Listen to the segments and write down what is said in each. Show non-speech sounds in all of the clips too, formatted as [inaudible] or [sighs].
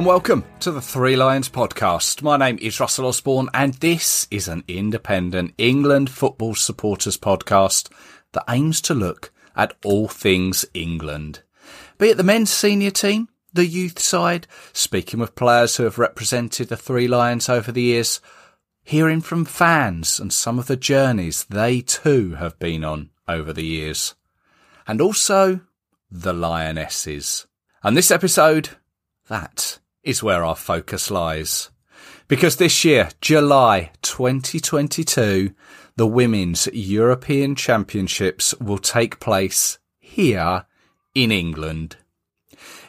And welcome to the Three Lions podcast. My name is Russell Osborne and this is an independent England football supporters podcast that aims to look at all things England. Be it the men's senior team, the youth side, speaking with players who have represented the Three Lions over the years, hearing from fans and some of the journeys they too have been on over the years. And also the Lionesses. And this episode that is where our focus lies. Because this year, July 2022, the Women's European Championships will take place here in England.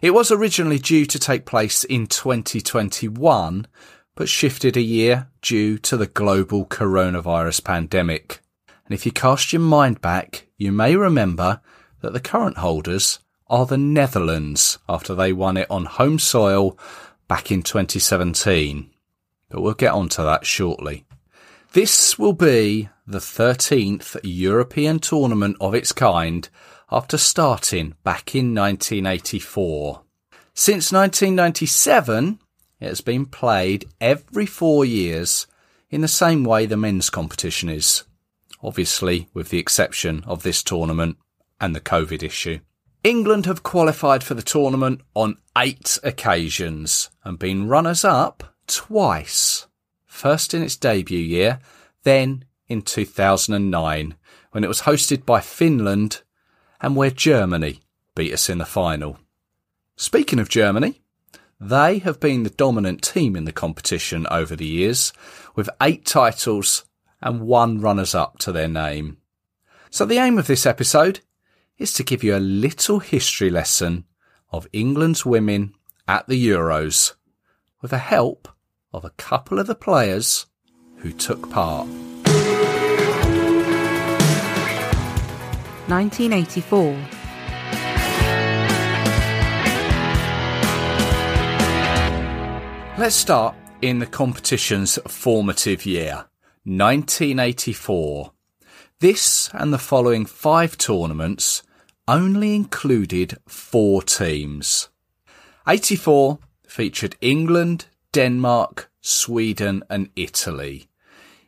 It was originally due to take place in 2021, but shifted a year due to the global coronavirus pandemic. And if you cast your mind back, you may remember that the current holders are the Netherlands after they won it on home soil back in 2017. But we'll get onto that shortly. This will be the 13th European tournament of its kind after starting back in 1984. Since 1997, it has been played every four years in the same way the men's competition is. Obviously, with the exception of this tournament and the COVID issue. England have qualified for the tournament on eight occasions and been runners up twice. First in its debut year, then in 2009 when it was hosted by Finland and where Germany beat us in the final. Speaking of Germany, they have been the dominant team in the competition over the years with eight titles and one runners up to their name. So the aim of this episode is to give you a little history lesson of England's women at the Euros with the help of a couple of the players who took part. 1984. Let's start in the competition's formative year, 1984. This and the following five tournaments only included four teams. 84 featured England, Denmark, Sweden and Italy.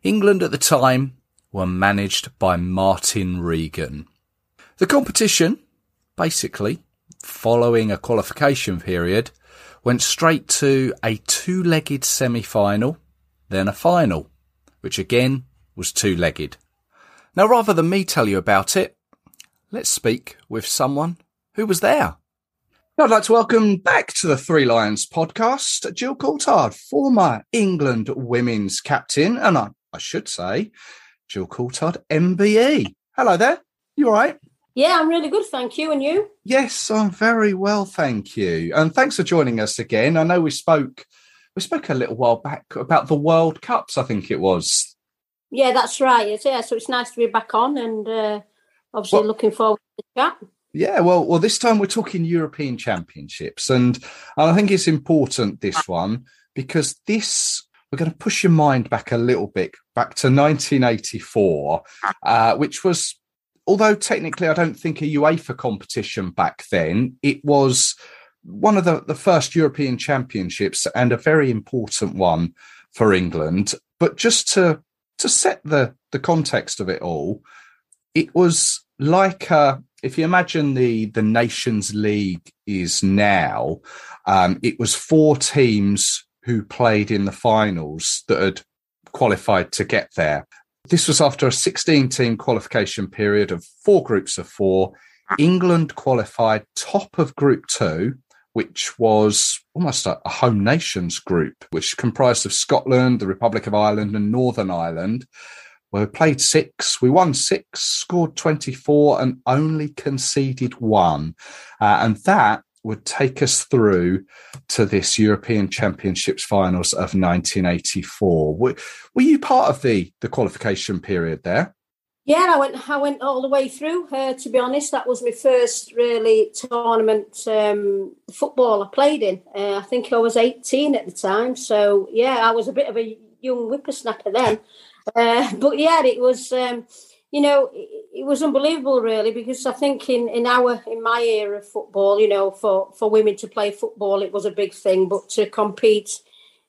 England at the time were managed by Martin Reagan. The competition, basically, following a qualification period, went straight to a two-legged semi-final, then a final, which again was two-legged. Now rather than me tell you about it, let's speak with someone who was there. I'd like to welcome back to the Three Lions podcast Jill Coultard, former England women's captain, and I, I should say, Jill Coultard, MBE. Hello there. You all right? Yeah, I'm really good, thank you. And you? Yes, I'm very well, thank you. And thanks for joining us again. I know we spoke we spoke a little while back about the World Cups, I think it was. Yeah, that's right. Yeah, so it's nice to be back on and uh, obviously well, looking forward to the chat. Yeah, well, well, this time we're talking European Championships, and, and I think it's important this one because this we're going to push your mind back a little bit back to 1984, uh, which was, although technically I don't think a UEFA competition back then, it was one of the, the first European Championships and a very important one for England. But just to to set the the context of it all, it was like uh, if you imagine the the Nations League is now, um, it was four teams who played in the finals that had qualified to get there. This was after a 16 team qualification period of four groups of four. England qualified top of group two, which was almost a, a home nations group, which comprised of Scotland, the Republic of Ireland, and Northern Ireland. We played six, we won six, scored 24, and only conceded one. Uh, and that would take us through to this European Championships finals of 1984. Were, were you part of the, the qualification period there? Yeah, I went. I went all the way through. Uh, to be honest, that was my first really tournament um, football I played in. Uh, I think I was eighteen at the time, so yeah, I was a bit of a young whippersnapper then. Uh, but yeah, it was. Um, you know, it, it, was unbelievable, really, because I think in, in our in my era of football, you know, for, for women to play football, it was a big thing, but to compete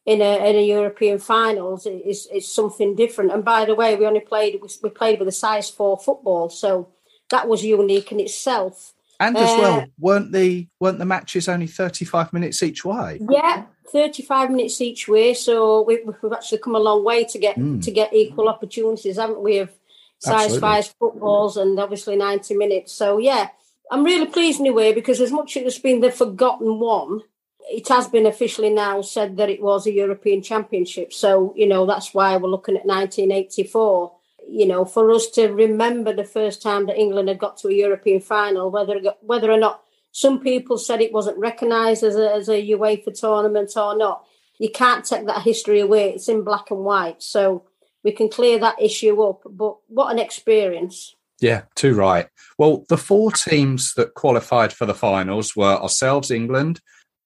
in a in a European finals is is something different. And by the way, we only played we played with a size four football, so that was unique in itself. And as uh, well, weren't the weren't the matches only thirty five minutes each way? Yeah, thirty five minutes each way. So we, have actually come a long way to get mm. to get equal opportunities, haven't we? Of size five footballs and obviously ninety minutes. So yeah, I'm really pleased in a way because as much as it's been the forgotten one, it has been officially now said that it was a European Championship. So, you know, that's why we're looking at 1984. You know, for us to remember the first time that England had got to a European final, whether whether or not some people said it wasn't recognised as a, as a UEFA tournament or not, you can't take that history away. It's in black and white. So we can clear that issue up. But what an experience. Yeah, too right. Well, the four teams that qualified for the finals were ourselves, England,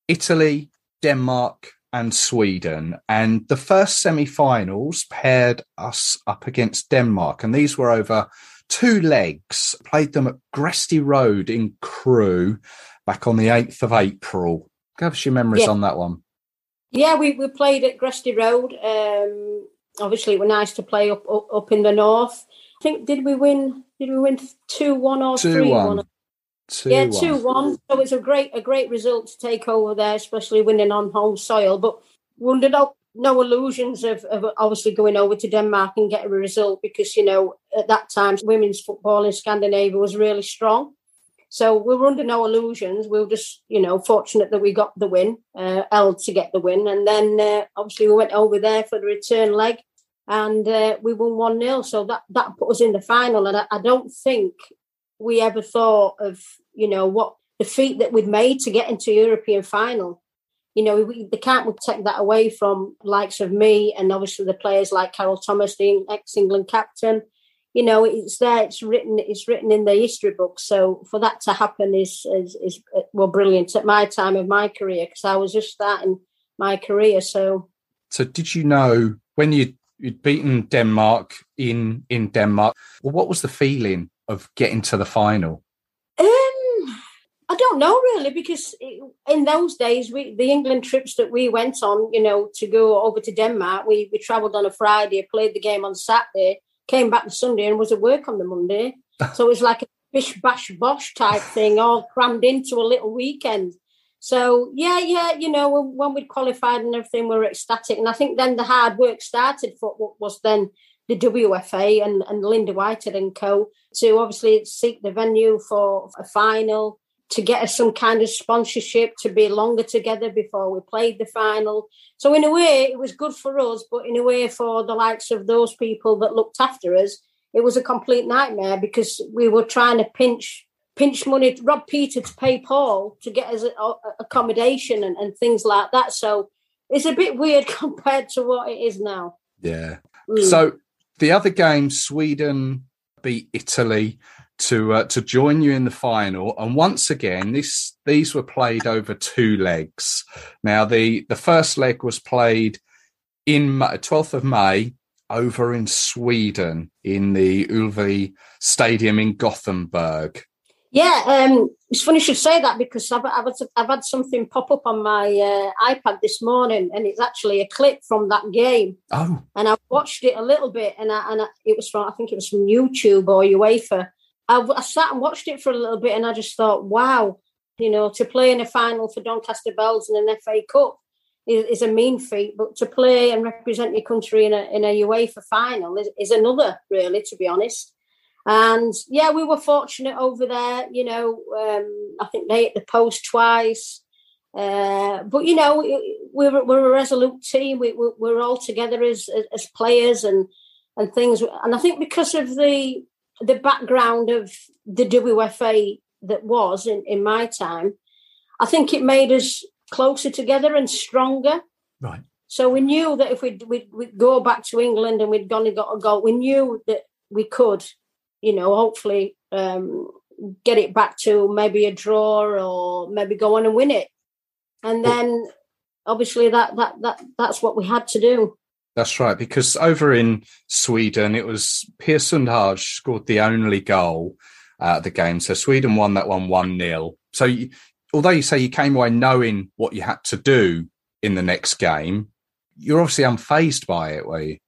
Italy, Denmark, and Sweden. And the first semi finals paired us up against Denmark. And these were over two legs, played them at Gresty Road in Crewe back on the 8th of April. Give us your memories yeah. on that one. Yeah, we, we played at Gresty Road. Um, obviously, it was nice to play up, up, up in the north. I think did we win? Did we win two one or three one? Two yeah, two one. So it's a great a great result to take over there, especially winning on home soil. But under no, no illusions of, of obviously going over to Denmark and getting a result because you know at that time women's football in Scandinavia was really strong. So we were under no illusions. We were just you know fortunate that we got the win, uh, L to get the win, and then uh, obviously we went over there for the return leg. And uh, we won one 0 so that that put us in the final. And I, I don't think we ever thought of, you know, what the feat that we'd made to get into European final. You know, we, they can't take that away from likes of me and obviously the players like Carol Thomas, the ex-England captain. You know, it's there. It's written. It's written in the history book. So for that to happen is is, is well brilliant at my time of my career because I was just starting my career. So, so did you know when you you'd beaten Denmark in in Denmark? Well, what was the feeling of getting to the final? Um, I don't know really because in those days, we the England trips that we went on, you know, to go over to Denmark, we we travelled on a Friday, played the game on Saturday, came back on Sunday, and was at work on the Monday. [laughs] so it was like a bish bash bosh type thing, all crammed into a little weekend. So yeah, yeah, you know, when, when we'd qualified and everything, we were ecstatic, and I think then the hard work started for what was then the WFA and, and Linda Whitehead and co to obviously seek the venue for a final, to get us some kind of sponsorship, to be longer together before we played the final. So in a way, it was good for us, but in a way for the likes of those people that looked after us, it was a complete nightmare because we were trying to pinch pinch money, rob Peter to pay Paul to get us accommodation and, and things like that. So it's a bit weird [laughs] compared to what it is now. Yeah. Mm. So the other game, Sweden beat Italy to uh, to join you in the final, and once again, this these were played over two legs. Now, the the first leg was played in twelfth of May over in Sweden in the Ullevi Stadium in Gothenburg. Yeah, um, it's funny you should say that because I've, I've, I've had something pop up on my uh, iPad this morning, and it's actually a clip from that game. Oh, and I watched it a little bit, and I, and I, it was from I think it was from YouTube or UEFA. I, I sat and watched it for a little bit, and I just thought, wow, you know, to play in a final for Doncaster Belles in an FA Cup is, is, a mean feat, but to play and represent your country in a in a UEFA final is, is another, really, to be honest. And yeah, we were fortunate over there. You know, um, I think they hit the post twice. Uh, but you know, we're we're a resolute team. We, we're all together as, as players and and things. And I think because of the the background of the WFA that was in, in my time, I think it made us closer together and stronger. Right. So we knew that if we'd, we'd, we'd go back to England and we'd gone and got a goal, we knew that we could, you know, hopefully um, get it back to maybe a draw or maybe go on and win it. And then obviously that that that that's what we had to do. That's right, because over in Sweden, it was Pia Sundhage scored the only goal uh, the game. So Sweden won that one 1 0. So you, although you say you came away knowing what you had to do in the next game, you're obviously unfazed by it, were you?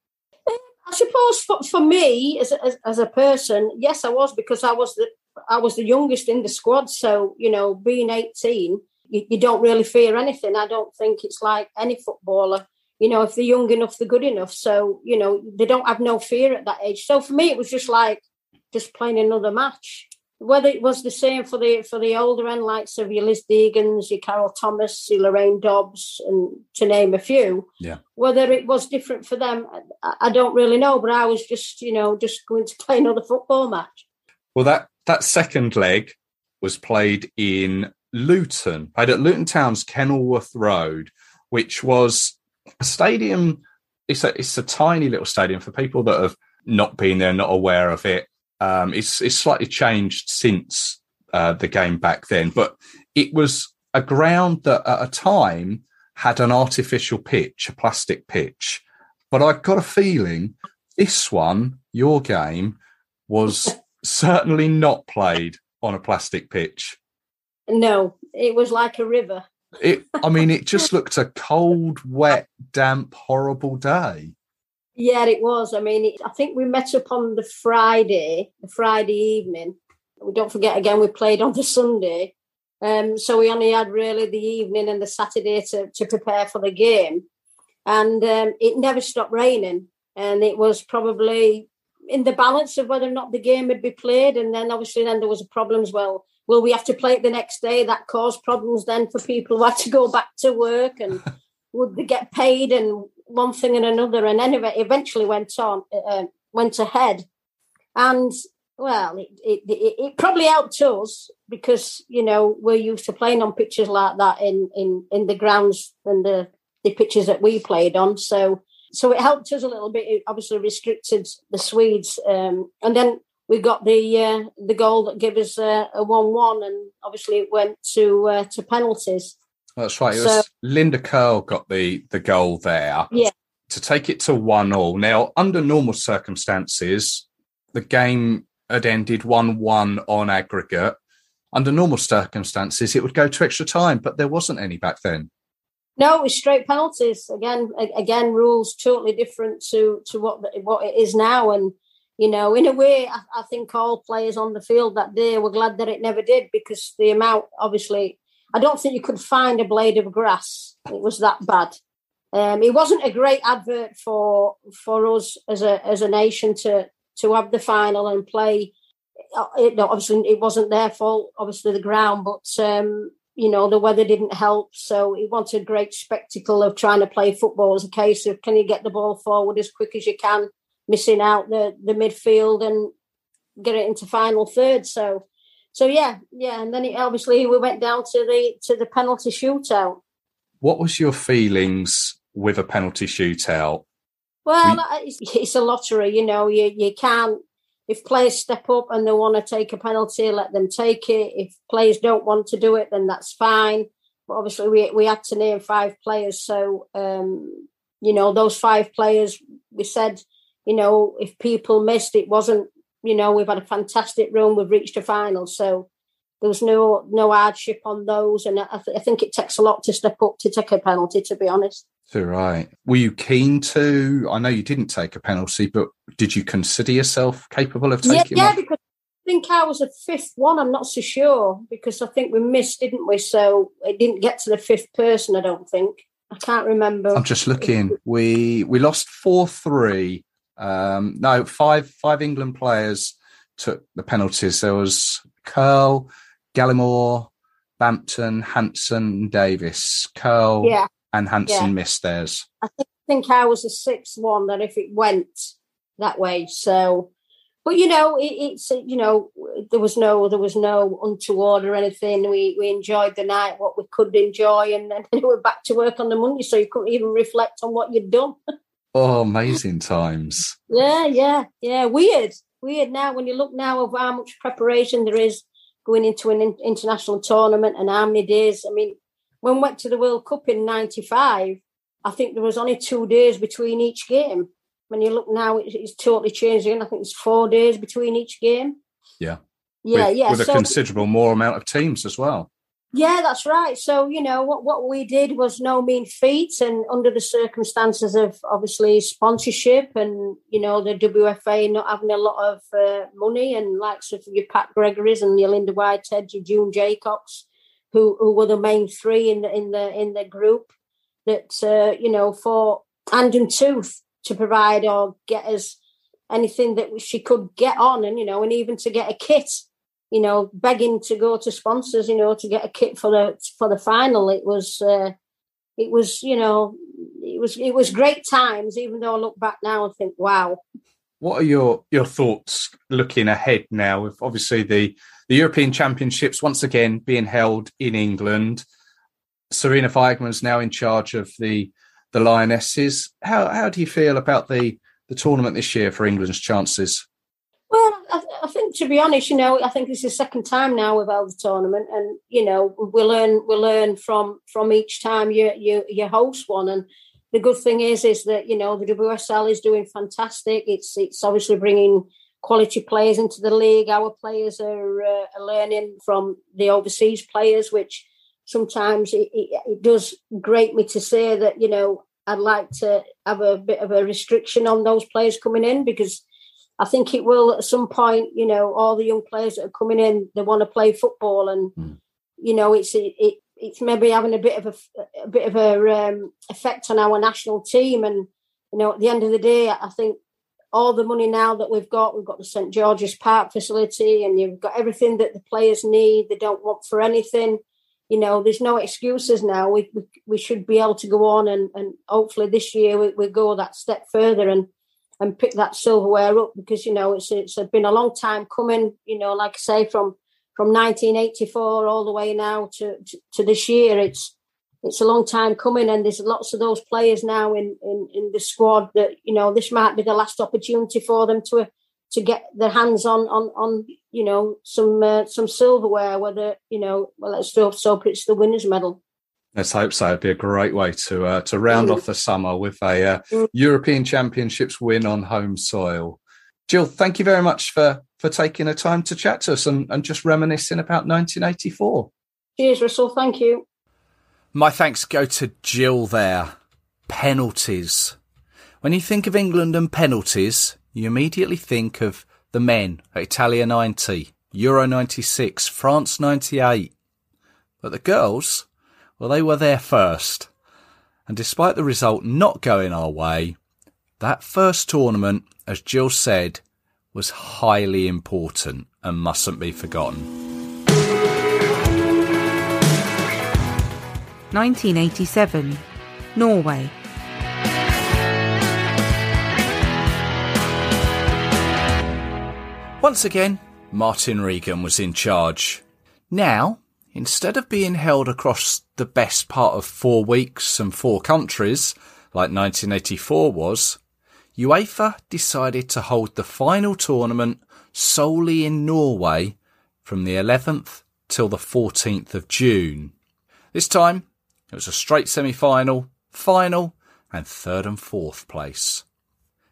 I suppose for, for me as, as, as a person, yes, I was because I was the I was the youngest in the squad. So you know, being 18, you, you don't really fear anything. I don't think it's like any footballer. You know, if they're young enough, they're good enough. So you know, they don't have no fear at that age. So for me, it was just like just playing another match. Whether it was the same for the for the older end, likes of your Liz Deighans, your Carol Thomas, your Lorraine Dobbs, and to name a few. Yeah. Whether it was different for them, I, I don't really know. But I was just, you know, just going to [laughs] play another football match. Well, that that second leg was played in Luton, played at Luton Town's Kenilworth Road, which was a stadium. It's a it's a tiny little stadium for people that have not been there, not aware of it. Um, it's it's slightly changed since uh, the game back then, but it was a ground that at a time had an artificial pitch, a plastic pitch. But I've got a feeling this one, your game, was [laughs] certainly not played on a plastic pitch. No, it was like a river. It, I mean, it just [laughs] looked a cold, wet, damp, horrible day. Yeah, it was. I mean, it, I think we met up on the Friday, the Friday evening. We don't forget again, we played on the Sunday. Um, so we only had really the evening and the Saturday to, to prepare for the game. And um, it never stopped raining. And it was probably in the balance of whether or not the game would be played. And then obviously then there was a problem as well. Will we have to play it the next day? That caused problems then for people who had to go back to work and [laughs] would they get paid and one thing and another, and anyway, eventually went on, uh, went ahead, and well, it, it, it, probably helped us because you know we're used to playing on pitches like that in in in the grounds and the the pitches that we played on, so so it helped us a little bit. It obviously restricted the Swedes, um, and then we got the uh, the goal that gave us uh, a one one, and obviously it went to uh, to penalties. That's right. It so, was Linda Curl got the the goal there. Yeah. To take it to one all. Now, under normal circumstances, the game had ended one one on aggregate. Under normal circumstances, it would go to extra time, but there wasn't any back then. No, it was straight penalties. Again, again, rules totally different to to what what it is now. And you know, in a way, I, I think all players on the field that day were glad that it never did because the amount, obviously, I don't think you could find a blade of grass. It was that bad. Um, it wasn't a great advert for for us as a as a nation to to have the final and play. Uh, it, no, obviously, it wasn't their fault. Obviously, the ground, but um, you know the weather didn't help. So it wanted a great spectacle of trying to play football. As a case of can you get the ball forward as quick as you can, missing out the the midfield and get it into final third. So so yeah, yeah, and then it, obviously we went down to the to the penalty shootout. What was your feelings with a penalty shootout? Well, we... it's, it's, a lottery, you know. You you can't if players step up and they want to take a penalty, let them take it. If players don't want to do it, then that's fine. But obviously, we we had to name five players, so um, you know those five players. We said, you know, if people missed, it wasn't you know, we've had a fantastic run. We've reached a final, so there was no no hardship on those. And I, th- I think it takes a lot to step up to take a penalty. To be honest. Right. Were you keen to? I know you didn't take a penalty, but did you consider yourself capable of taking? Yeah, yeah because I think I was a fifth one. I'm not so sure because I think we missed, didn't we? So it didn't get to the fifth person. I don't think. I can't remember. I'm just looking. We we lost four three um, no, five five England players took the penalties. There was Curl, Gallimore, Bampton, Hanson, Davis. Curl yeah. and Hanson yeah. missed theirs. I think, I think I was the sixth one that if it went that way. So but you know, it, it's you know, there was no there was no untoward or anything. We we enjoyed the night, what we could enjoy, and then [laughs] we were back to work on the Monday, so you couldn't even reflect on what you'd done. [laughs] oh, amazing times! Yeah, yeah, yeah. Weird, weird. Now, when you look now of how much preparation there is going into an international tournament and how many days. I mean, when we went to the World Cup in '95, I think there was only two days between each game when you look now, it's, it's totally changed again. I think it's four days between each game. Yeah. Yeah, with, yeah. With so, a considerable more amount of teams as well. Yeah, that's right. So, you know, what, what we did was no mean feat. And under the circumstances of obviously sponsorship and, you know, the WFA not having a lot of uh, money and likes of your Pat Gregory's and your Linda Whitehead, your June Jacobs, who, who were the main three in the, in the, in the group that, uh, you know, for and tooth to provide or get us anything that she could get on and you know and even to get a kit you know begging to go to sponsors you know to get a kit for the for the final it was uh, it was you know it was it was great times even though i look back now and think wow what are your your thoughts looking ahead now with obviously the the european championships once again being held in england sarina Wiegman's now in charge of the the Lionesses. How how do you feel about the the tournament this year for England's chances? Think to be honest, you know, I think this is the second time now we've held the tournament, and you know, we learn we learn from from each time you you you host one, and the good thing is is that you know the WSL is doing fantastic. It's it's obviously bringing quality players into the league. Our players are, uh, are learning from the overseas players, which sometimes it, it, it, does grate me to say that you know I'd like to have a bit of a restriction on those players coming in because I think it will at some point. You know, all the young players that are coming in, they want to play football, and mm. you know, it's it, it's maybe having a bit of a, a bit of a um, effect on our national team. And you know, at the end of the day, I think all the money now that we've got, we've got the St George's Park facility, and you've got everything that the players need. They don't want for anything you know, there's no excuses now. We we, we should be able to go on and, and hopefully this year we, we go that step further and and pick that silverware up because you know it's it's been a long time coming. You know, like I say, from from 1984 all the way now to, to, to this year, it's it's a long time coming, and there's lots of those players now in, in in the squad that you know this might be the last opportunity for them to to get their hands on on on you know some uh, some silverware. Whether you know, well, let's hope so. It's the winners' medal. Let's hope so. It'd be a great way to uh, to round mm. off the summer with a uh, mm. European Championships win on home soil. Jill, thank you very much for for taking the time to chat to us and, and just reminiscing about 1984. Cheers, Russell. Thank you. My thanks go to Jill there. Penalties. When you think of England and penalties, you immediately think of the men at Italia 90, Euro 96, France 98. But the girls, well, they were there first. And despite the result not going our way, that first tournament, as Jill said, was highly important and mustn't be forgotten. 1987, Norway. Once again, Martin Reagan was in charge. Now, instead of being held across the best part of four weeks and four countries, like 1984 was, UEFA decided to hold the final tournament solely in Norway from the 11th till the 14th of June. This time, it was a straight semi-final, final, and third and fourth place.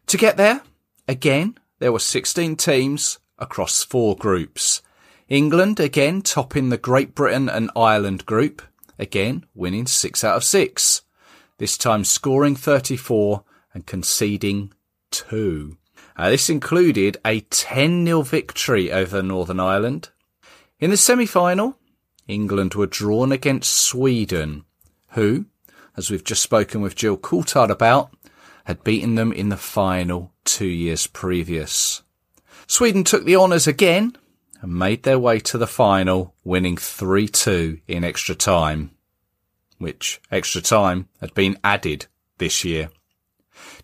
To get there, again, there were 16 teams across four groups. England again topping the Great Britain and Ireland group, again winning six out of six. This time scoring 34 and conceding two. Uh, this included a 10-0 victory over Northern Ireland. In the semi-final, England were drawn against Sweden, who, as we've just spoken with Jill Coultard about, had beaten them in the final two years previous. Sweden took the honours again and made their way to the final, winning 3-2 in extra time, which extra time had been added this year.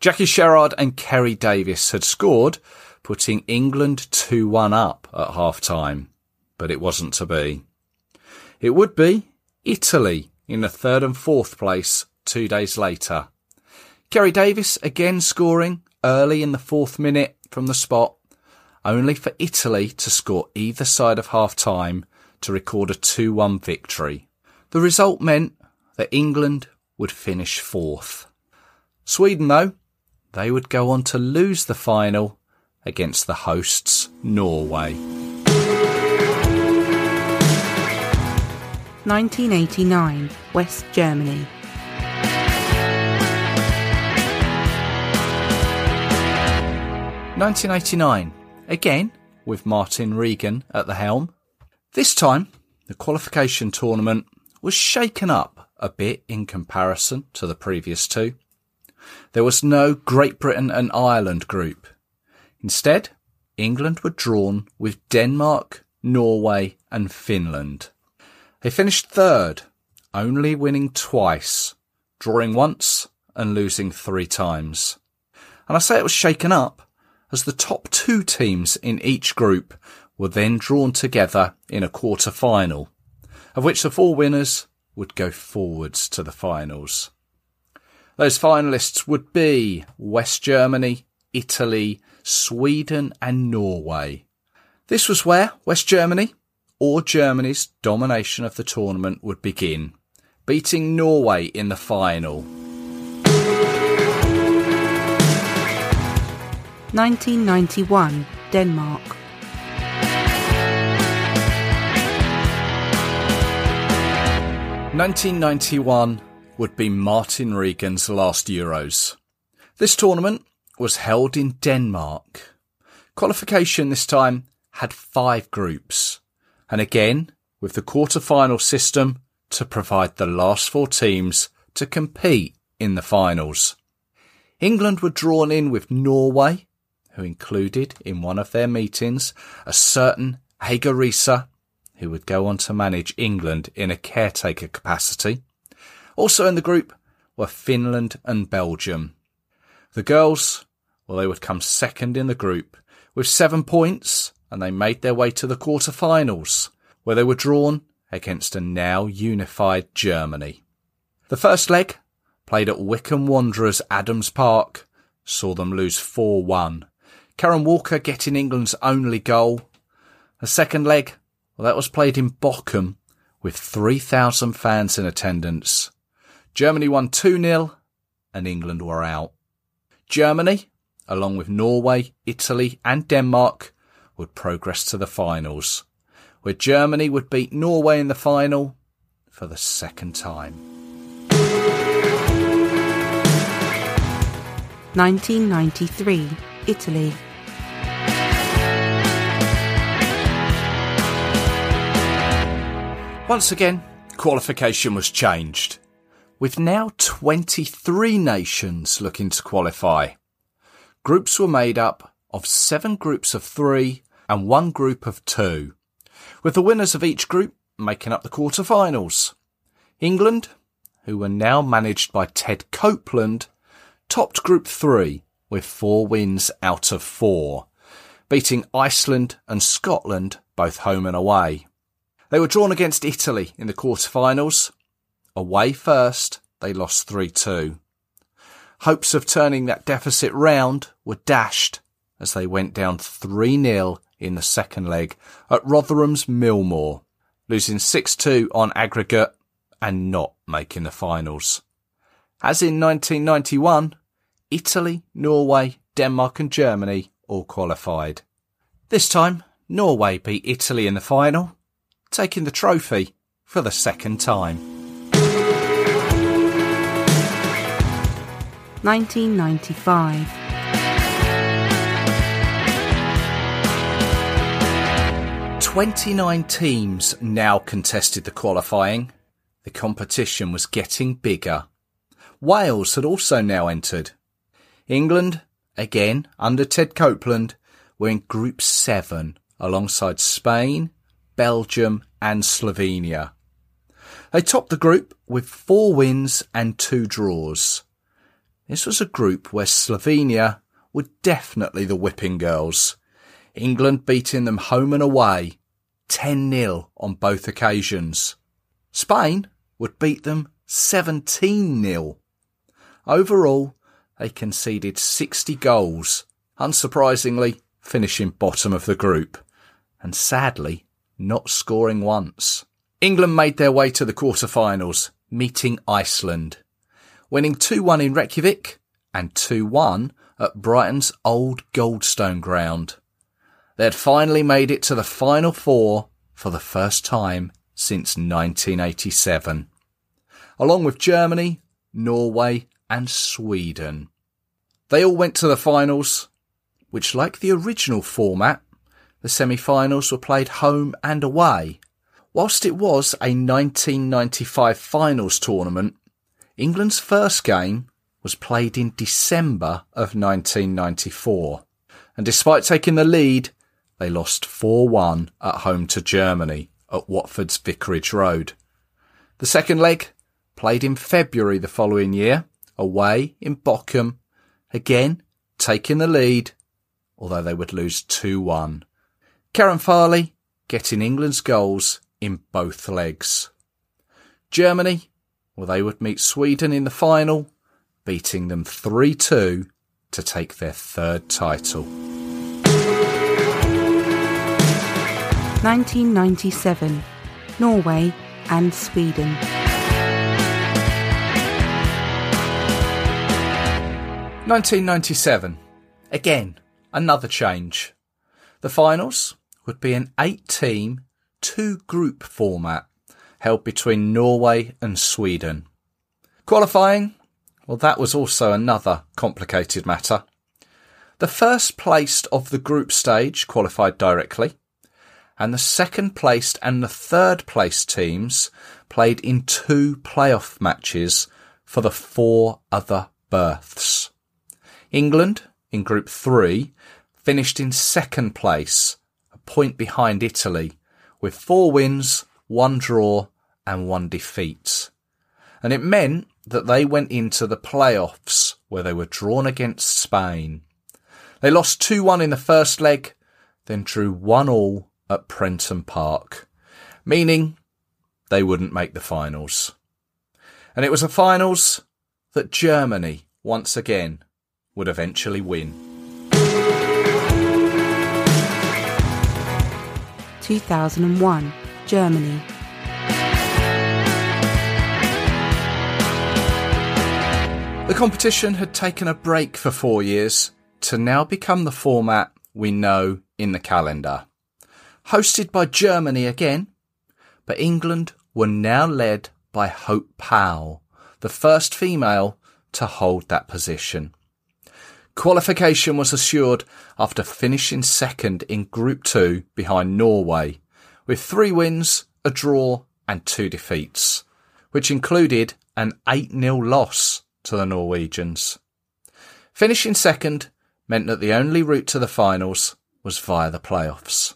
Jackie Sherrard and Kerry Davis had scored, putting England 2 1 up at half time, but it wasn't to be. It would be Italy in the third and fourth place two days later. Kerry Davis again scoring early in the fourth minute from the spot, only for Italy to score either side of half time to record a 2 1 victory. The result meant that England would finish fourth. Sweden, though, they would go on to lose the final against the hosts, Norway. 1989, West Germany. Nineteen eighty nine, again with Martin Reagan at the helm. This time, the qualification tournament was shaken up a bit in comparison to the previous two. There was no Great Britain and Ireland group. Instead, England were drawn with Denmark, Norway, and Finland. They finished third, only winning twice, drawing once and losing three times. And I say it was shaken up as the top two teams in each group were then drawn together in a quarter final, of which the four winners would go forwards to the finals. Those finalists would be West Germany, Italy, Sweden and Norway. This was where West Germany, or Germany's domination of the tournament would begin, beating Norway in the final. 1991, Denmark. Nineteen ninety one would be Martin Reagan's last Euros. This tournament was held in Denmark. Qualification this time had five groups, and again with the quarter-final system to provide the last four teams to compete in the finals. England were drawn in with Norway, who included in one of their meetings a certain Hege Riise, who would go on to manage England in a caretaker capacity. Also in the group were Finland and Belgium. The girls, well, they would come second in the group with seven points and they made their way to the quarter-finals where they were drawn against a now unified Germany. The first leg, played at Wycombe Wanderers Adams Park, saw them lose 4-1. Karen Walker getting England's only goal. The second leg, well, that was played in Bochum with 3,000 fans in attendance. Germany won 2-0 and England were out. Germany, along with Norway, Italy and Denmark, would progress to the finals, where Germany would beat Norway in the final for the second time. 1993, Italy. Once again, qualification was changed with now 23 nations looking to qualify. Groups were made up of seven groups of three and one group of two, with the winners of each group making up the quarter-finals. England, who were now managed by Ted Copeland, topped Group 3 with four wins out of four, beating Iceland and Scotland both home and away. They were drawn against Italy in the quarter-finals, Away first, they lost 3-2. Hopes of turning that deficit round were dashed as they went down 3-0 in the second leg at Rotherham's Millmoor, losing 6-2 on aggregate and not making the finals. As in 1991, Italy, Norway, Denmark and Germany all qualified. This time, Norway beat Italy in the final, taking the trophy for the second time. 1995. Twenty-nine teams now contested the qualifying. The competition was getting bigger. Wales had also now entered. England, again under Ted Copeland, were in Group 7 alongside Spain, Belgium and Slovenia. They topped the group with four wins and two draws. This was a group where Slovenia were definitely the whipping girls. England beating them home and away 10 0 on both occasions. Spain would beat them 17 0. Overall, they conceded 60 goals, unsurprisingly finishing bottom of the group, and sadly not scoring once. England made their way to the quarter-finals, meeting Iceland, winning 2-1 in Reykjavik and 2-1 at Brighton's old Goldstone ground. They had finally made it to the final four for the first time since 1987, along with Germany, Norway and Sweden. They all went to the finals, which like the original format, the semi-finals were played home and away. Whilst it was a 1995 finals tournament, England's first game was played in December of 1994. And despite taking the lead, they lost 4-1 at home to Germany at Watford's Vicarage Road. The second leg, played in February the following year, away in Bochum, again taking the lead, although they would lose 2-1. Karen Farley getting England's goals in both legs. Germany, well, they would meet Sweden in the final, beating them 3-2 to take their third title. 1997 Norway and Sweden. 1997. Again, another change. The finals would be an eight team, two group format held between Norway and Sweden. Qualifying, well, that was also another complicated matter. The first placed of the group stage qualified directly, and the second placed and the third placed teams played in two playoff matches for the four other berths. England, in Group 3, finished in second place, a point behind Italy, with four wins, one draw, and one defeat. And it meant that they went into the playoffs where they were drawn against Spain. They lost 2 1 in the first leg, then drew 1 all at Prenton Park, meaning they wouldn't make the finals. And it was the finals that Germany, once again, would eventually win. 2001 Germany. The competition had taken a break for four years to now become the format we know in the calendar. Hosted by Germany again, but England were now led by Hope Powell, the first female to hold that position. Qualification was assured after finishing second in Group 2 behind Norway, with three wins, a draw, and two defeats, which included an 8 0 loss to the Norwegians. Finishing second meant that the only route to the finals was via the playoffs.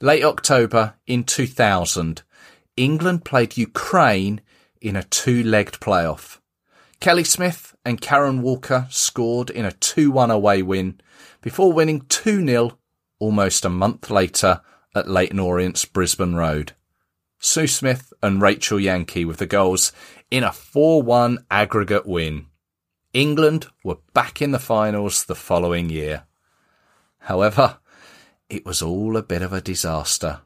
Late October in 2000, England played Ukraine in a two-legged playoff. Kelly Smith and Karen Walker scored in a 2-1 away win before winning 2-0 almost a month later at Leyton Orient's Brisbane Road. Sue Smith and Rachel Yankey with the goals in a 4-1 aggregate win. England were back in the finals the following year. However, it was all a bit of a disaster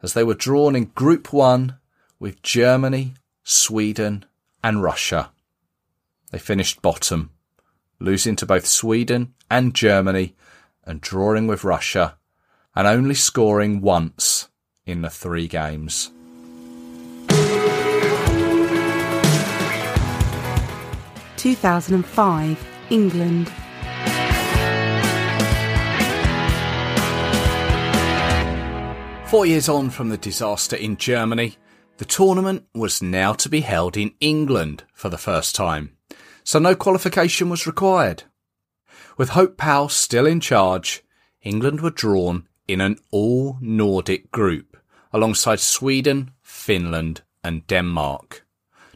as they were drawn in Group 1 with Germany, Sweden and Russia. They finished bottom, losing to both Sweden and Germany and drawing with Russia and only scoring once in the three games. Two thousand and five England. Four years on from the disaster in Germany, the tournament was now to be held in England for the first time so no qualification was required. With Hope Powell still in charge, England were drawn in an all Nordic group alongside Sweden, Finland and Denmark.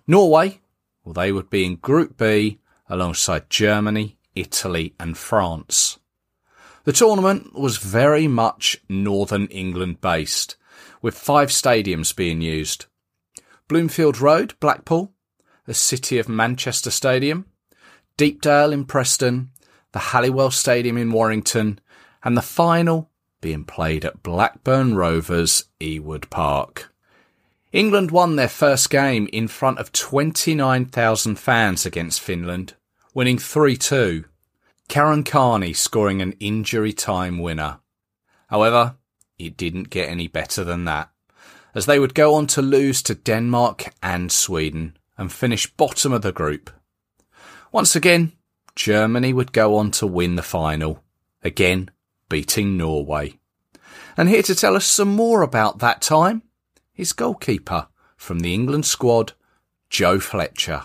Norway, well they would be in Group B alongside Germany Italy, and France. The tournament was very much Northern England based, with five stadiums being used. Bloomfield Road, Blackpool, the City of Manchester Stadium, Deepdale in Preston, the Halliwell Stadium in Warrington, and the final being played at Blackburn Rovers Ewood Park. England won their first game in front of 29,000 fans against Finland, winning 3-2. Karen Carney scoring an injury time winner. However, it didn't get any better than that, as they would go on to lose to Denmark and Sweden and finish bottom of the group. Once again, Germany would go on to win the final, again beating Norway. And here to tell us some more about that time is goalkeeper from the England squad, Joe Fletcher.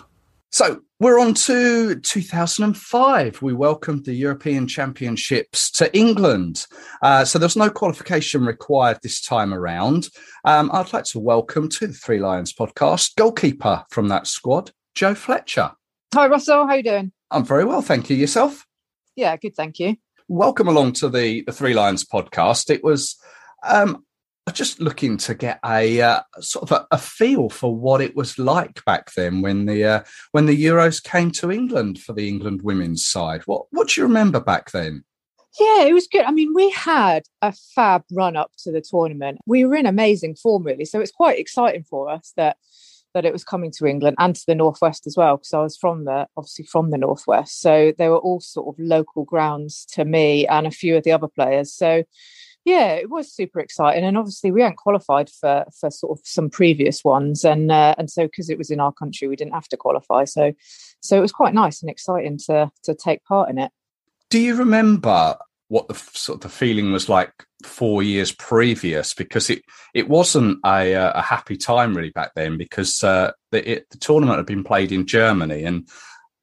So we're on to 2005. We welcomed the European Championships to England. Uh, so there's no qualification required this time around. Um, I'd like to welcome to the Three Lions podcast goalkeeper from that squad, Joe Fletcher. Hi, Russell. How you doing? I'm very well, thank you. Yourself? Yeah, good, thank you. Welcome along to the the Three Lions podcast. It was um, just looking to get a uh, sort of a, a, feel for what it was like back then when the uh, when the Euros came to England for the England women's side. What what do you remember back then? Yeah, it was good. I mean, we had a fab run up to the tournament. We were in amazing form, really. So it's quite exciting for us that that it was coming to England and to the northwest as well, because I was from the obviously from the northwest. So they were all sort of local grounds to me and a few of the other players. So yeah, it was super exciting, and obviously we hadn't qualified for for sort of some previous ones, and uh, and so because it was in our country, we didn't have to qualify. So so it was quite nice and exciting to to take part in it. Do you remember what the sort of the feeling was like four years previous? Because it it wasn't a uh, a happy time really back then because uh, the, it, the tournament had been played in Germany and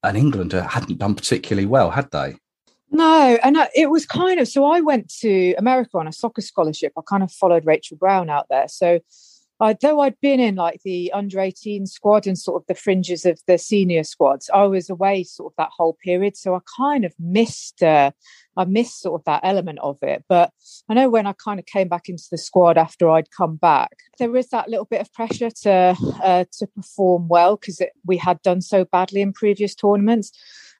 and England hadn't done particularly well, had they? No, and I, it was kind of so I went to America on a soccer scholarship. I kind of followed Rachel Brown out there. So I, though I'd been in like the under 18 squad and sort of the fringes of the senior squads, I was away sort of that whole period. So I kind of missed, uh, I missed sort of that element of it. But I know when I kind of came back into the squad after I'd come back, there was that little bit of pressure to uh, to perform well because we had done so badly in previous tournaments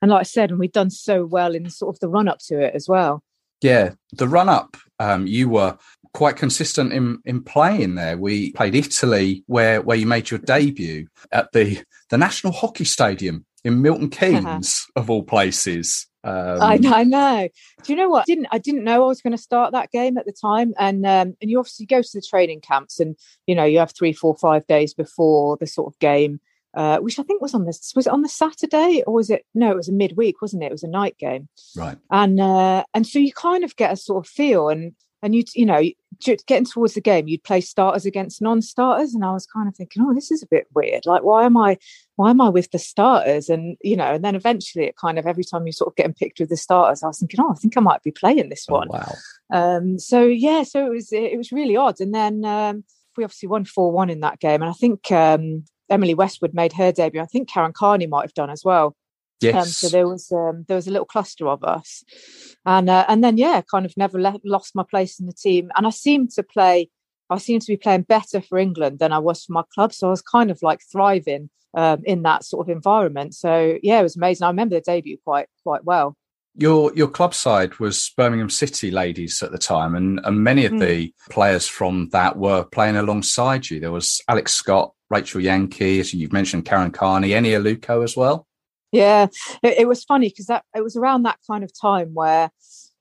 and like I said, and we'd done so well in sort of the run up to it as well. Yeah, the run up, um, you were quite consistent in in playing there. We played Italy, where where you made your debut at the the National Hockey Stadium in Milton [laughs] Keynes, of all places. Um, I, I, know. Do you know what? I didn't I didn't know I was going to start that game at the time, and um, and you obviously go to the training camps, and you know you have three, four, five days before the sort of game, uh, which I think was on this was it on the Saturday or was it no it was a midweek wasn't it it was a night game right and uh, and so you kind of get a sort of feel and and you you know getting towards the game you'd play starters against non-starters and I was kind of thinking oh this is a bit weird. Like why am I why am I with the starters? And you know and then eventually it kind of every time you sort of getting picked with the starters I was thinking oh I think I might be playing this oh, one. wow. Um so yeah so it was it was really odd. And then um we obviously won 4-1 in that game and I think um Emily Westwood made her debut. I think Karen Carney might have done as well. Yes. Um, so there was um, there was a little cluster of us, and uh, and then yeah, kind of never le- lost my place in the team. And I seemed to play. I seemed to be playing better for England than I was for my club. So I was kind of like thriving um, in that sort of environment. So yeah, it was amazing. I remember the debut quite quite well. Your your club side was Birmingham City ladies at the time, and, and many of mm. the players from that were playing alongside you. There was Alex Scott, Rachel Yankey, as you've mentioned, Karen Carney, Eni Aluko as well. Yeah, it, it was funny because that it was around that kind of time where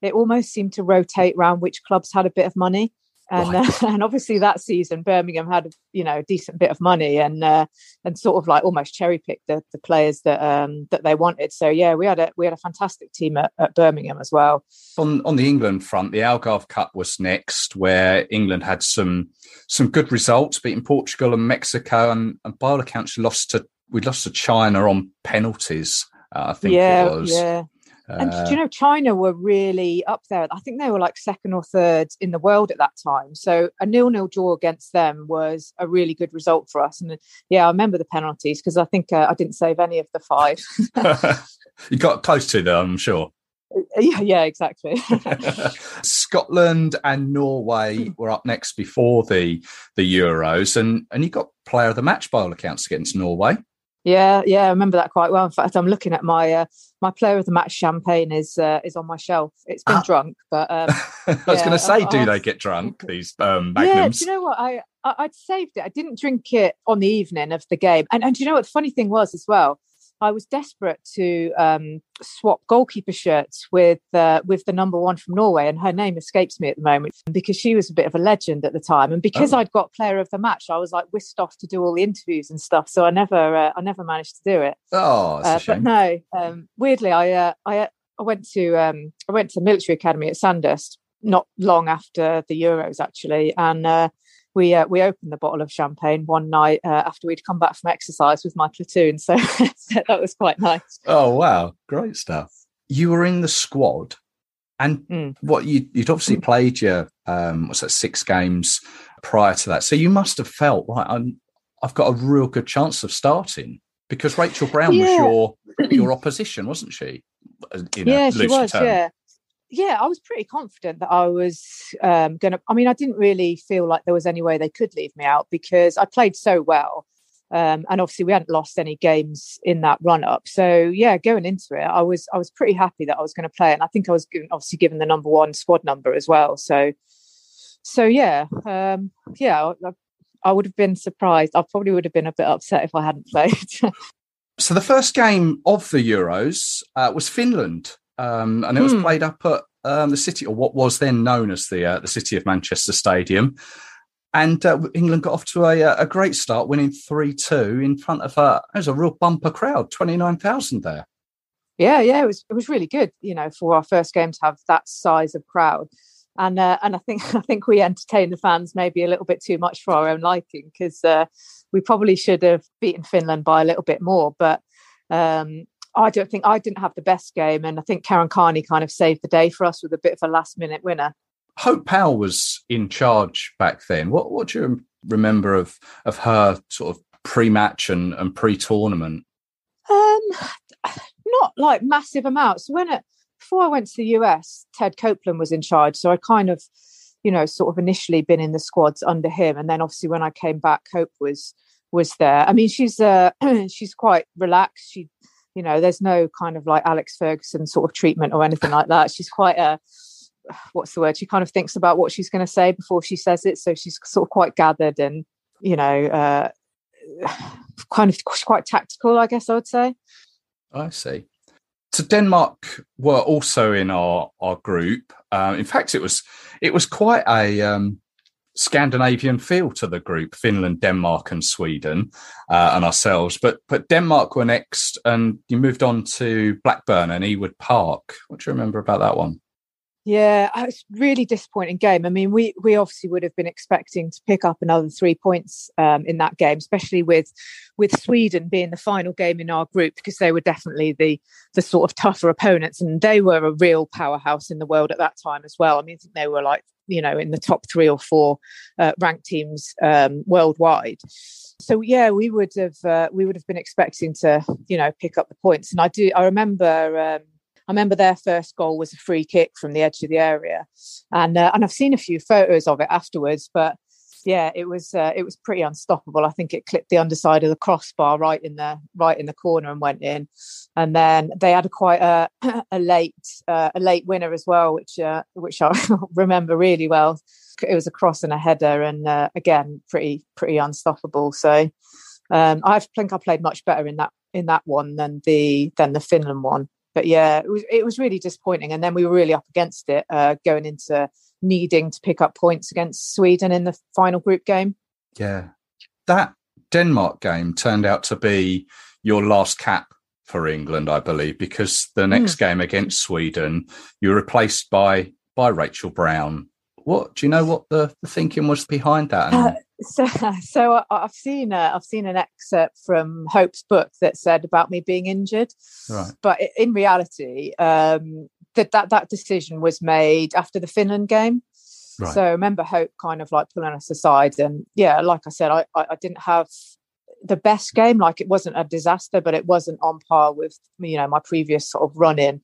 it almost seemed to rotate around which clubs had a bit of money and right. uh, [laughs] and obviously that season Birmingham had you know a decent bit of money and uh, and sort of like almost cherry picked the, the players that um that they wanted so yeah we had a we had a fantastic team at, at Birmingham as well on on the England front the Algarve Cup was next where England had some some good results beating Portugal and Mexico and, and by all accounts lost to we lost to China on penalties uh, I think yeah, it was yeah And uh, do you know, China were really up there. I think they were like second or third in the world at that time. So a nil-nil draw against them was a really good result for us. And yeah, I remember the penalties because I think uh, I didn't save any of the five. [laughs] you got close to them, I'm sure. [laughs] Yeah, yeah, exactly. [laughs] Scotland and Norway were up next before the the Euros, and and you got player of the match by all accounts against Norway. Yeah, yeah, I remember that quite well. In fact, I'm looking at my uh, my player of the match champagne is uh, is on my shelf. It's been ah. drunk, but um, [laughs] I was going to say, I, do I, they get drunk? [laughs] These um, magnums? Yeah, do you know what? I, I would saved it. I didn't drink it on the evening of the game, and and do you know what the funny thing was as well? I was desperate to um, swap goalkeeper shirts with uh, with the number one from Norway, and her name escapes me at the moment because she was a bit of a legend at the time, and because oh. I'd got player of the match, I was like whisked off to do all the interviews and stuff. So I never uh, I never managed to do it. Oh, uh, but no, um, weirdly, I uh, I I went to um, I went to the military academy at Sandhurst not long after the Euros actually, and uh, we uh, we opened the bottle of champagne one night uh, after we'd come back from exercise with my platoon. So, [laughs] so, that was quite nice. Oh wow, great stuff! You were in the squad, and mm. what you you'd obviously played your um, what's that six games prior to that, so you must have felt right. I'm, I've got a real good chance of starting because Rachel Brown yeah. was your [clears throat] your opposition, wasn't she? yeah, she was. Term. Yeah yeah, I was pretty confident that I was um, going to. I mean, I didn't really feel like there was any way they could leave me out because I played so well. Um, and obviously, we hadn't lost any games in that run up. So, yeah, going into it, I was I was pretty happy that I was going to play, and I think I was given, obviously given the number one squad number as well. So, so yeah, um, yeah, I, I would have been surprised. I probably would have been a bit upset if I hadn't [laughs] played. so, the first game of the Euros uh, was Finland um, and it was hmm. played up at um, the city, or what was then known as the uh, the City of Manchester Stadium. And uh, England got off to a, uh, a great start, winning three two in front of a it was a real bumper crowd, twenty nine thousand there. Yeah, yeah, it was it was really good, you know, for our first game to have that size of crowd. And uh, and I think [laughs] I think we entertained the fans maybe a little bit too much for our own liking because uh, we probably should have beaten Finland by a little bit more. But um, I don't think I didn't have the best game, and I think Karen Carney kind of saved the day for us with a bit of a last minute winner. Hope Powell was in charge back then. What what do you remember of of her sort of pre match and, and pre tournament? Um, not like massive amounts. When it, before I went to the US, Ted Copeland was in charge, so I kind of, you know, sort of initially been in the squads under him, and then obviously when I came back, Hope was was there. I mean, she's uh [clears throat] she's quite relaxed. She you know there's no kind of like alex ferguson sort of treatment or anything like that. She's quite a what's the word? She kind of thinks about what she's going to say before she says it so she's sort of quite gathered and you know uh [sighs] kind of quite tactical i guess i would say. I see. So denmark were also in our our group. Uh, in fact it was it was quite a um Scandinavian feel to the group: Finland, Denmark, and Sweden, uh, and ourselves. But but Denmark were next, and you moved on to Blackburn and Ewood Park. What do you remember about that one? Yeah, it's really disappointing game. I mean, we we obviously would have been expecting to pick up another three points um, in that game, especially with with Sweden being the final game in our group because they were definitely the the sort of tougher opponents, and they were a real powerhouse in the world at that time as well. I mean, they were like you know in the top three or four uh, ranked teams um, worldwide. So yeah, we would have uh, we would have been expecting to you know pick up the points, and I do I remember. Um, I remember their first goal was a free kick from the edge of the area, and uh, and I've seen a few photos of it afterwards. But yeah, it was uh, it was pretty unstoppable. I think it clipped the underside of the crossbar right in the right in the corner and went in. And then they had a quite a, [clears throat] a late uh, a late winner as well, which uh, which I [laughs] remember really well. It was a cross and a header, and uh, again pretty pretty unstoppable. So um, I think I played much better in that in that one than the than the Finland one but yeah, it was it was really disappointing. And then we were really up against it uh, going into needing to pick up points against Sweden in the final group game. Yeah, that Denmark game turned out to be your last cap for England, I believe, because the next mm. game against Sweden, you were replaced by by Rachel Brown. What do you know? What the, the thinking was behind that? Uh, So, [laughs] so I've seen a, I've seen an excerpt from Hope's book that said about me being injured, right. but in reality, um, that that that decision was made after the Finland game. Right. So I remember Hope kind of like pulling us aside, and yeah, like I said, I, I, I didn't have the best game. Like it wasn't a disaster, but it wasn't on par with you know my previous sort of run in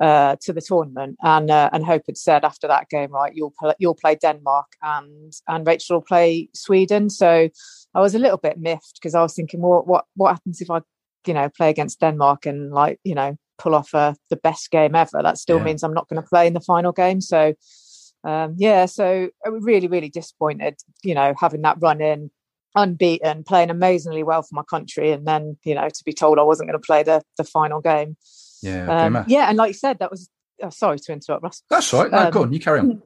uh, to the tournament. And uh, and Hope had said after that game, right, you'll play, you'll play Denmark and and Rachel will play Sweden. So I was a little bit miffed because I was thinking, well, what what happens if I you know play against Denmark and like you know pull off uh, the best game ever? That still yeah. means I'm not going to play in the final game. So. Um, yeah, so I was really, really disappointed, you know, having that run in unbeaten, playing amazingly well for my country, and then you know to be told I wasn't going to play the the final game. Yeah, um, yeah, and like you said, that was. Oh, sorry to interrupt, Russ. That's right. No, um, go on. You carry on.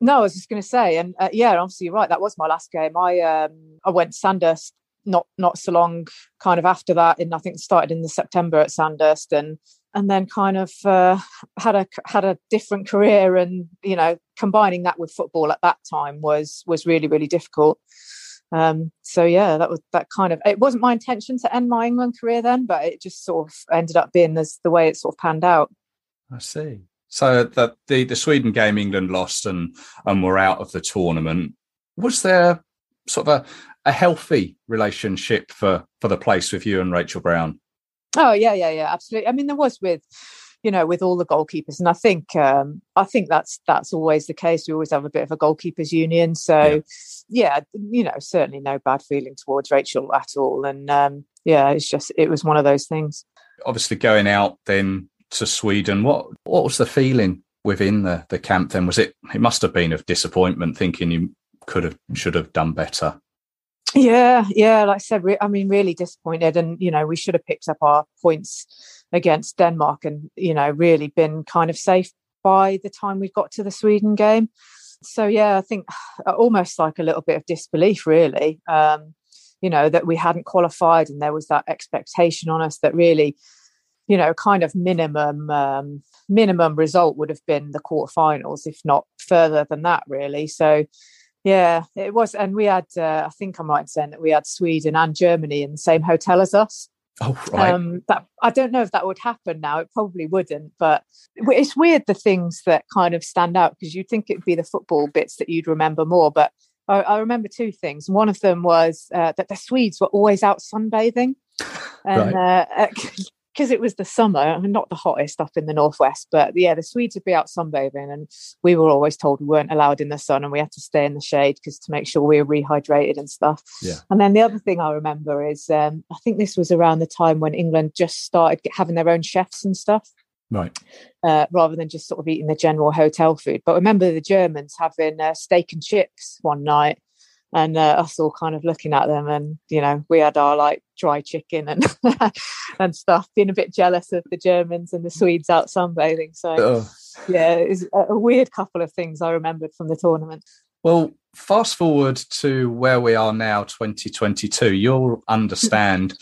No, I was just going to say, and uh, yeah, obviously you're right. That was my last game. I um I went Sandhurst not not so long kind of after that, and I think started in the September at Sandhurst, and and then kind of uh, had a had a different career, and you know combining that with football at that time was was really really difficult. Um, so yeah, that was that kind of. It wasn't my intention to end my England career then, but it just sort of ended up being this, the way it sort of panned out. I see. So the, the the Sweden game England lost and and were out of the tournament. Was there sort of a, a healthy relationship for for the place with you and Rachel Brown? Oh yeah, yeah, yeah, absolutely. I mean, there was with you know, with all the goalkeepers. And I think um, I think that's that's always the case. We always have a bit of a goalkeepers union. So yeah, yeah you know, certainly no bad feeling towards Rachel at all. And um, yeah, it's just it was one of those things. Obviously, going out then to Sweden, what what was the feeling within the the camp? Then was it? It must have been of disappointment, thinking you could have should have done better. Yeah, yeah. Like I said, re- I mean, really disappointed, and you know, we should have picked up our points against Denmark, and you know, really been kind of safe by the time we got to the Sweden game. So yeah, I think almost like a little bit of disbelief, really. Um, you know, that we hadn't qualified, and there was that expectation on us that really, you know, kind of minimum um, minimum result would have been the quarterfinals, if not further than that, really. So yeah, it was, and we had. Uh, I think I'm right in saying that we had Sweden and Germany in the same hotel as us. Oh, right. Um, that I don't know if that would happen now. It probably wouldn't, but it's weird the things that kind of stand out because you'd think it'd be the football bits that you'd remember more. But I, I remember two things. One of them was uh, that the Swedes were always out sunbathing, [laughs] and right. uh, [laughs] because it was the summer and not the hottest up in the northwest, but yeah, the Swedes would be out sunbathing, and we were always told we weren't allowed in the sun and we had to stay in the shade because to make sure we were rehydrated and stuff. Yeah. And then the other thing I remember is um, I think this was around the time when England just started having their own chefs and stuff. Right. Uh, rather than just sort of eating the general hotel food. But remember the Germans having uh, steak and chips one night and uh, us all kind of looking at them and you know we had our like dry chicken and [laughs] and stuff being a bit jealous of the germans and the swedes out sunbathing. So oh. yeah it's a weird couple of things i remembered from the tournament. Well fast forward to where we are now 2022 you'll understand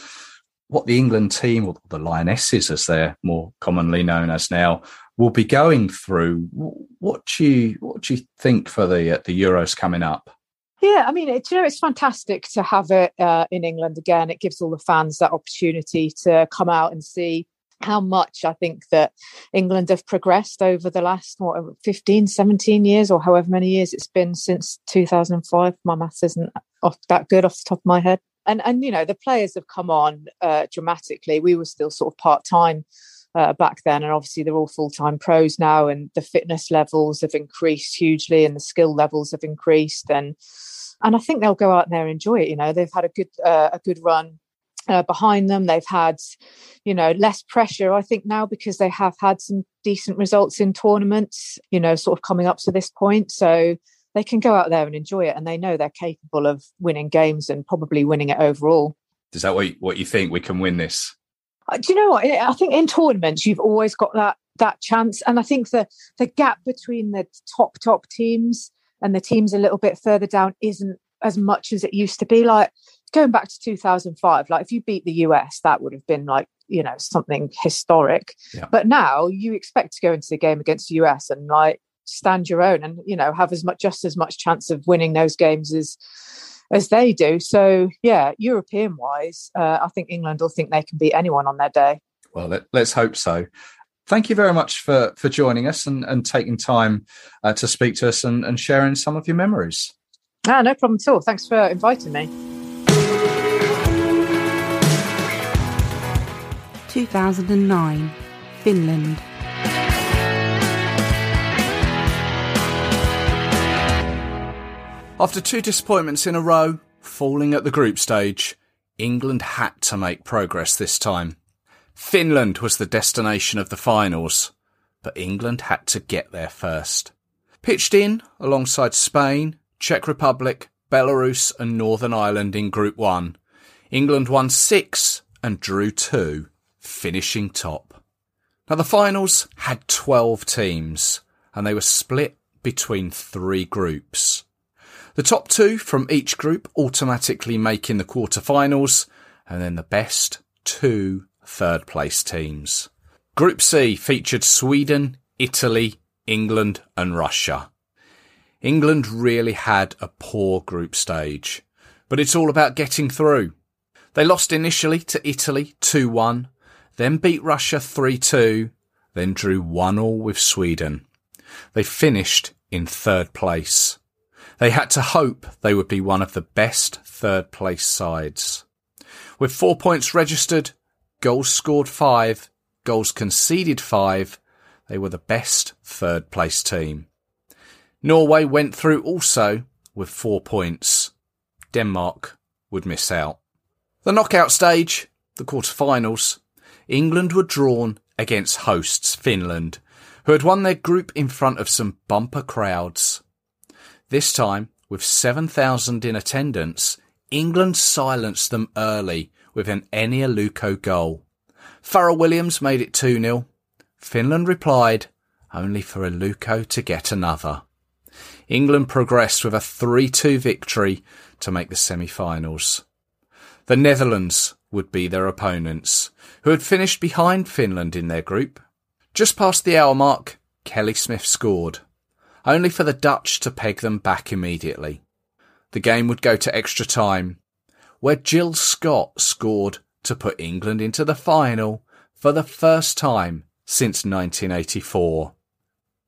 what the england team or the lionesses as they're more commonly known as now will be going through. What do you what do you think for the uh, the euros coming up yeah, I mean, it, you know, it's fantastic to have it uh, in England again. It gives all the fans that opportunity to come out and see how much I think that England have progressed over the last what, 15, 17 years, or however many years it's been since 2005. My maths isn't off that good off the top of my head. And, and you know, the players have come on uh, dramatically. We were still sort of part time uh, back then. And obviously, they're all full time pros now, and the fitness levels have increased hugely, and the skill levels have increased. And and I think they'll go out there and enjoy it. You know, they've had a good uh, a good run uh, behind them. They've had, you know, less pressure. I think now because they have had some decent results in tournaments. You know, sort of coming up to this point, so they can go out there and enjoy it, and they know they're capable of winning games and probably winning it overall. Is that what you, what you think we can win this? Uh, do you know what? I think in tournaments you've always got that that chance, and I think the the gap between the top top teams and the teams a little bit further down isn't as much as it used to be. Like going back to 2005, like if you beat the US, that would have been like you know something historic. Yeah. But now you expect to go into the game against the US and like stand your own and you know have as much just as much chance of winning those games as as they do. So yeah, European wise, uh, I think England will think they can beat anyone on their day. Well, let, us hope so. Thank you very much for for joining us and, and taking time uh, to speak to us and, and sharing some of your memories. Ah, no problem at all. Thanks for inviting me. 2009, Finland. After two disappointments in a row, falling at the group stage, England had to make progress this time. Finland was the destination of the finals, but England had to get there first. Pitched in alongside Spain, Czech Republic, Belarus, and Northern Ireland in Group 1, England won six and drew two finishing top. Now, the finals had 12 teams, and they were split between three groups. The top two from each group automatically making the quarterfinals, and then the best two third place teams. Group C featured Sweden, Italy, England, and Russia. England really had a poor group stage, but it's all about getting through. They lost initially to Italy 2 1, then beat Russia 3 2, then drew 1 all with Sweden. They finished in third place. They had to hope they would be one of the best third place sides. With four points registered, goals scored five, goals conceded five, they were the best third place team. Norway went through also with four points. Denmark would miss out. The knockout stage, the quarterfinals, England were drawn against hosts Finland, who had won their group in front of some bumper crowds. This time, with 7,000 in attendance, England silenced them early with an Eni Aluko goal. Fara Williams made it 2 0. Finland replied, only for Aluko to get another. England progressed with a 3 2 victory to make the semi finals. The Netherlands would be their opponents, who had finished behind Finland in their group. Just past the hour mark, Kelly Smith scored, only for the Dutch to peg them back immediately. The game would go to extra time, where Jill Scott scored to put England into the final for the first time since 1984.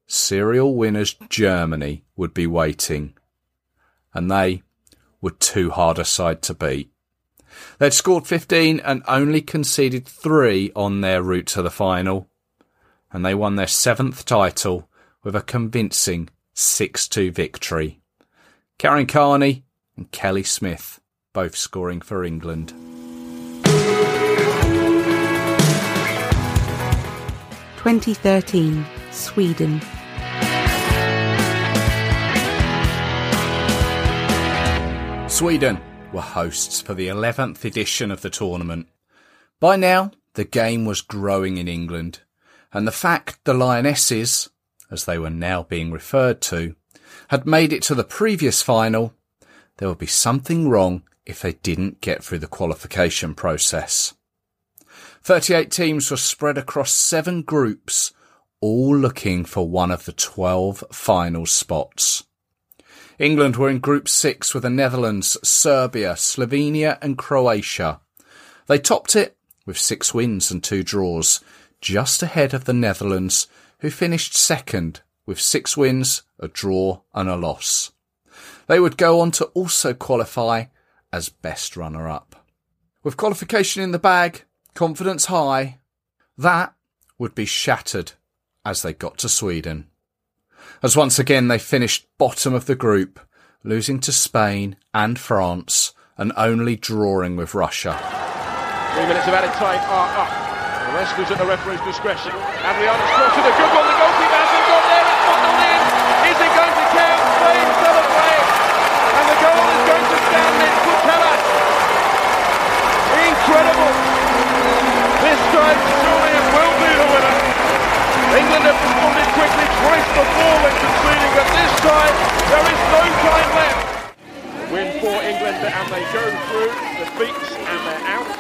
Serial winners Germany would be waiting, and they were too hard a side to beat. They'd scored 15 and only conceded three on their route to the final, and they won their seventh title with a convincing 6-2 victory. Karen Carney and Kelly Smith both scoring for England. Twenty thirteen, Sweden. Sweden were hosts for the 11th edition of the tournament. By now, the game was growing in England, and the fact the Lionesses, as they were now being referred to, had made it to the previous final, there would be something wrong if they didn't get through the qualification process. 38 teams were spread across seven groups, all looking for one of the 12 final spots. England were in Group 6 with the Netherlands, Serbia, Slovenia and Croatia. They topped it with six wins and two draws, just ahead of the Netherlands, who finished second with six wins, a draw and a loss. They would go on to also qualify as best runner-up. With qualification in the bag, confidence high, that would be shattered as they got to Sweden as once again they finished bottom of the group, losing to Spain and France and only drawing with Russia. Three minutes of added time are up. The rest is at the referee's discretion. Adriana's crossed it, a good one. The goalkeeper hasn't got there. It's bottled in. Is it going to count? Spain celebrate. And the goal is going to stand in for Incredible. This time, surely it will be the winner. England have responded quickly twice before when conceding, but this time there is no time left. Win for England and they go through, the beats and they're out.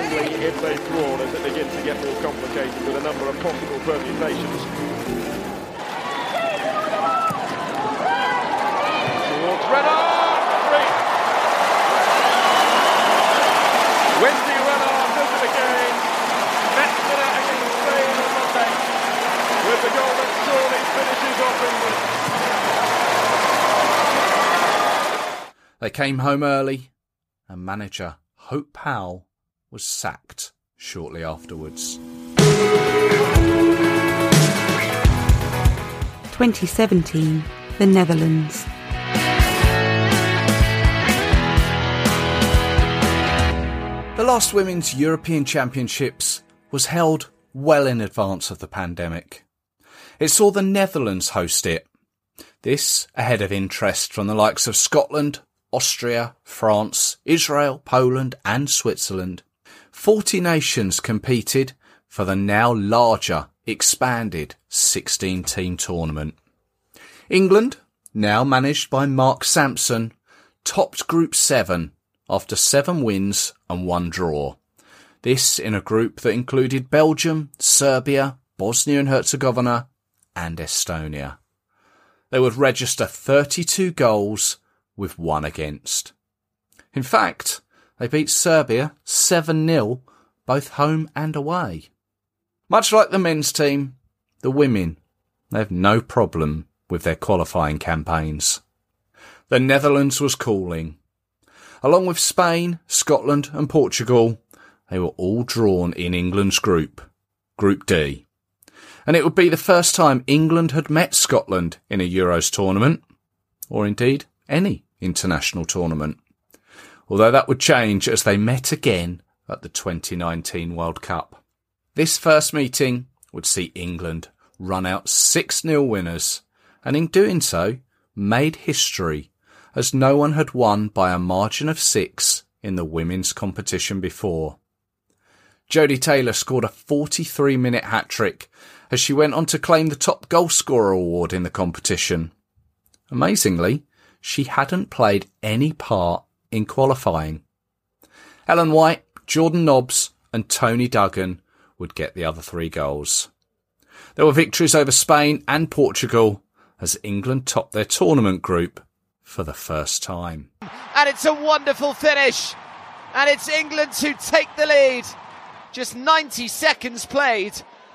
Obviously, if they thwart as it begins to get more complicated with a number of possible permutations. Towards Renard, three. Wendie Renard does it again. Matched it out against Spain on Monday with the goal that surely finishes off England. They came home early, and manager Hope Powell was sacked shortly afterwards. 2017, the Netherlands. The last Women's European Championships was held well in advance of the pandemic. It saw the Netherlands host it. This ahead of interest from the likes of Scotland, Austria, France, Israel, Poland and Switzerland. 40 nations competed for the now larger, expanded 16 team tournament. England, now managed by Mark Sampson, topped Group 7 after seven wins and one draw. This in a group that included Belgium, Serbia, Bosnia and Herzegovina, and Estonia. They would register 32 goals with one against. In fact, they beat Serbia 7-0 both home and away. Much like the men's team, the women they have no problem with their qualifying campaigns. The Netherlands was calling, Along with Spain, Scotland and Portugal, they were all drawn in England's group, Group D. And it would be the first time England had met Scotland in a Euros tournament, or indeed any international tournament. Although that would change as they met again at the 2019 World Cup. This first meeting would see England run out 6-0 winners, and in doing so, made history as no one had won by a margin of six in the women's competition before. Jodie Taylor scored a 43 minute hat trick as she went on to claim the top goalscorer award in the competition. Amazingly, she hadn't played any part in qualifying. Ellen White, Jordan Nobbs and Toni Duggan would get the other three goals. There were victories over Spain and Portugal as England topped their tournament group for the first time. And it's a wonderful finish. And it's England who take the lead. Just 90 seconds played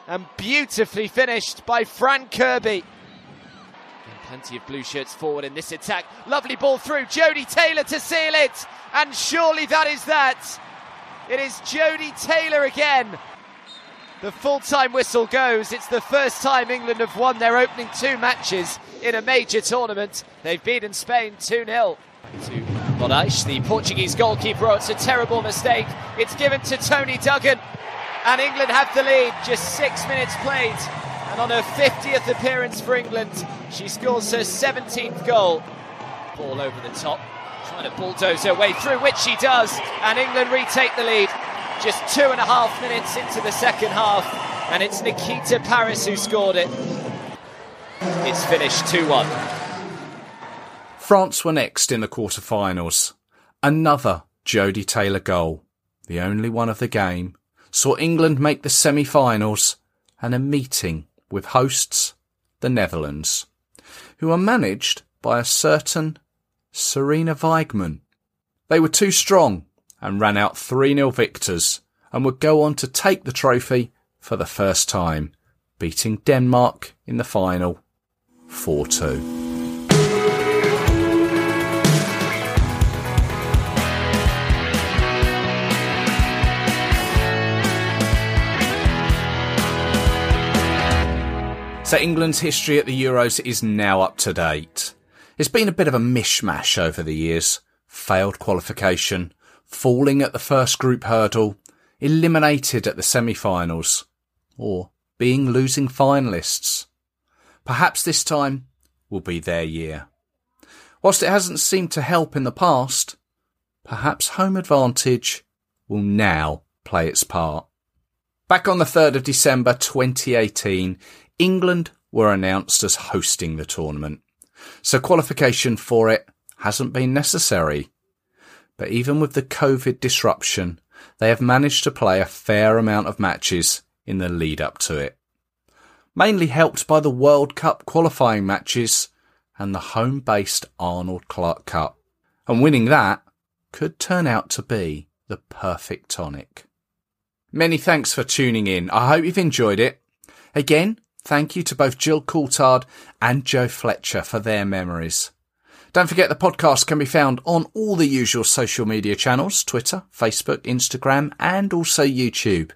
and beautifully finished by Fran Kirby. Plenty of blue shirts forward in this attack. Lovely ball through. Jodie Taylor to seal it. And surely that is that. It is Jodie Taylor again. The full time whistle goes. It's the first time England have won their opening two matches in a major tournament. They've beaten Spain 2 0. To Morais, the Portuguese goalkeeper. Oh, it's a terrible mistake. It's given to Toni Duggan, and England have the lead. Just six minutes played. And on her 50th appearance for England, she scores her 17th goal. Ball over the top, trying to bulldoze her way through, which she does, and England retake the lead. Just two and a half minutes into the second half, and it's Nikita Parris who scored it. It's finished 2 1. France were next in the quarter-finals. Another Jodie Taylor goal, the only one of the game, saw England make the semi-finals and a meeting with hosts, the Netherlands, who were managed by a certain Sarina Wiegman. They were too strong and ran out 3-0 victors and would go on to take the trophy for the first time, beating Denmark in the final 4-2. So England's history at the Euros is now up to date. It's been a bit of a mishmash over the years. Failed qualification, falling at the first group hurdle, eliminated at the semi-finals, or being losing finalists. Perhaps this time will be their year. Whilst it hasn't seemed to help in the past, perhaps home advantage will now play its part. Back on the 3rd of December 2018, England were announced as hosting the tournament, so qualification for it hasn't been necessary. But even with the COVID disruption, they have managed to play a fair amount of matches in the lead up to it. Mainly helped by the World Cup qualifying matches and the home based Arnold Clark Cup. And winning that could turn out to be the perfect tonic. Many thanks for tuning in. I hope you've enjoyed it. Again, Thank you to both Gill Coultard and Joe Fletcher for their memories. Don't forget the podcast can be found on all the usual social media channels Twitter, Facebook, Instagram, and also YouTube.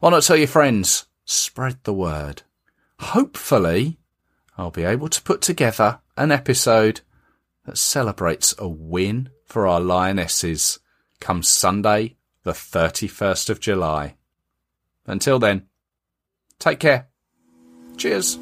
Why not tell your friends? Spread the word. Hopefully, I'll be able to put together an episode that celebrates a win for our Lionesses come Sunday, the 31st of July. Until then, take care. Cheers.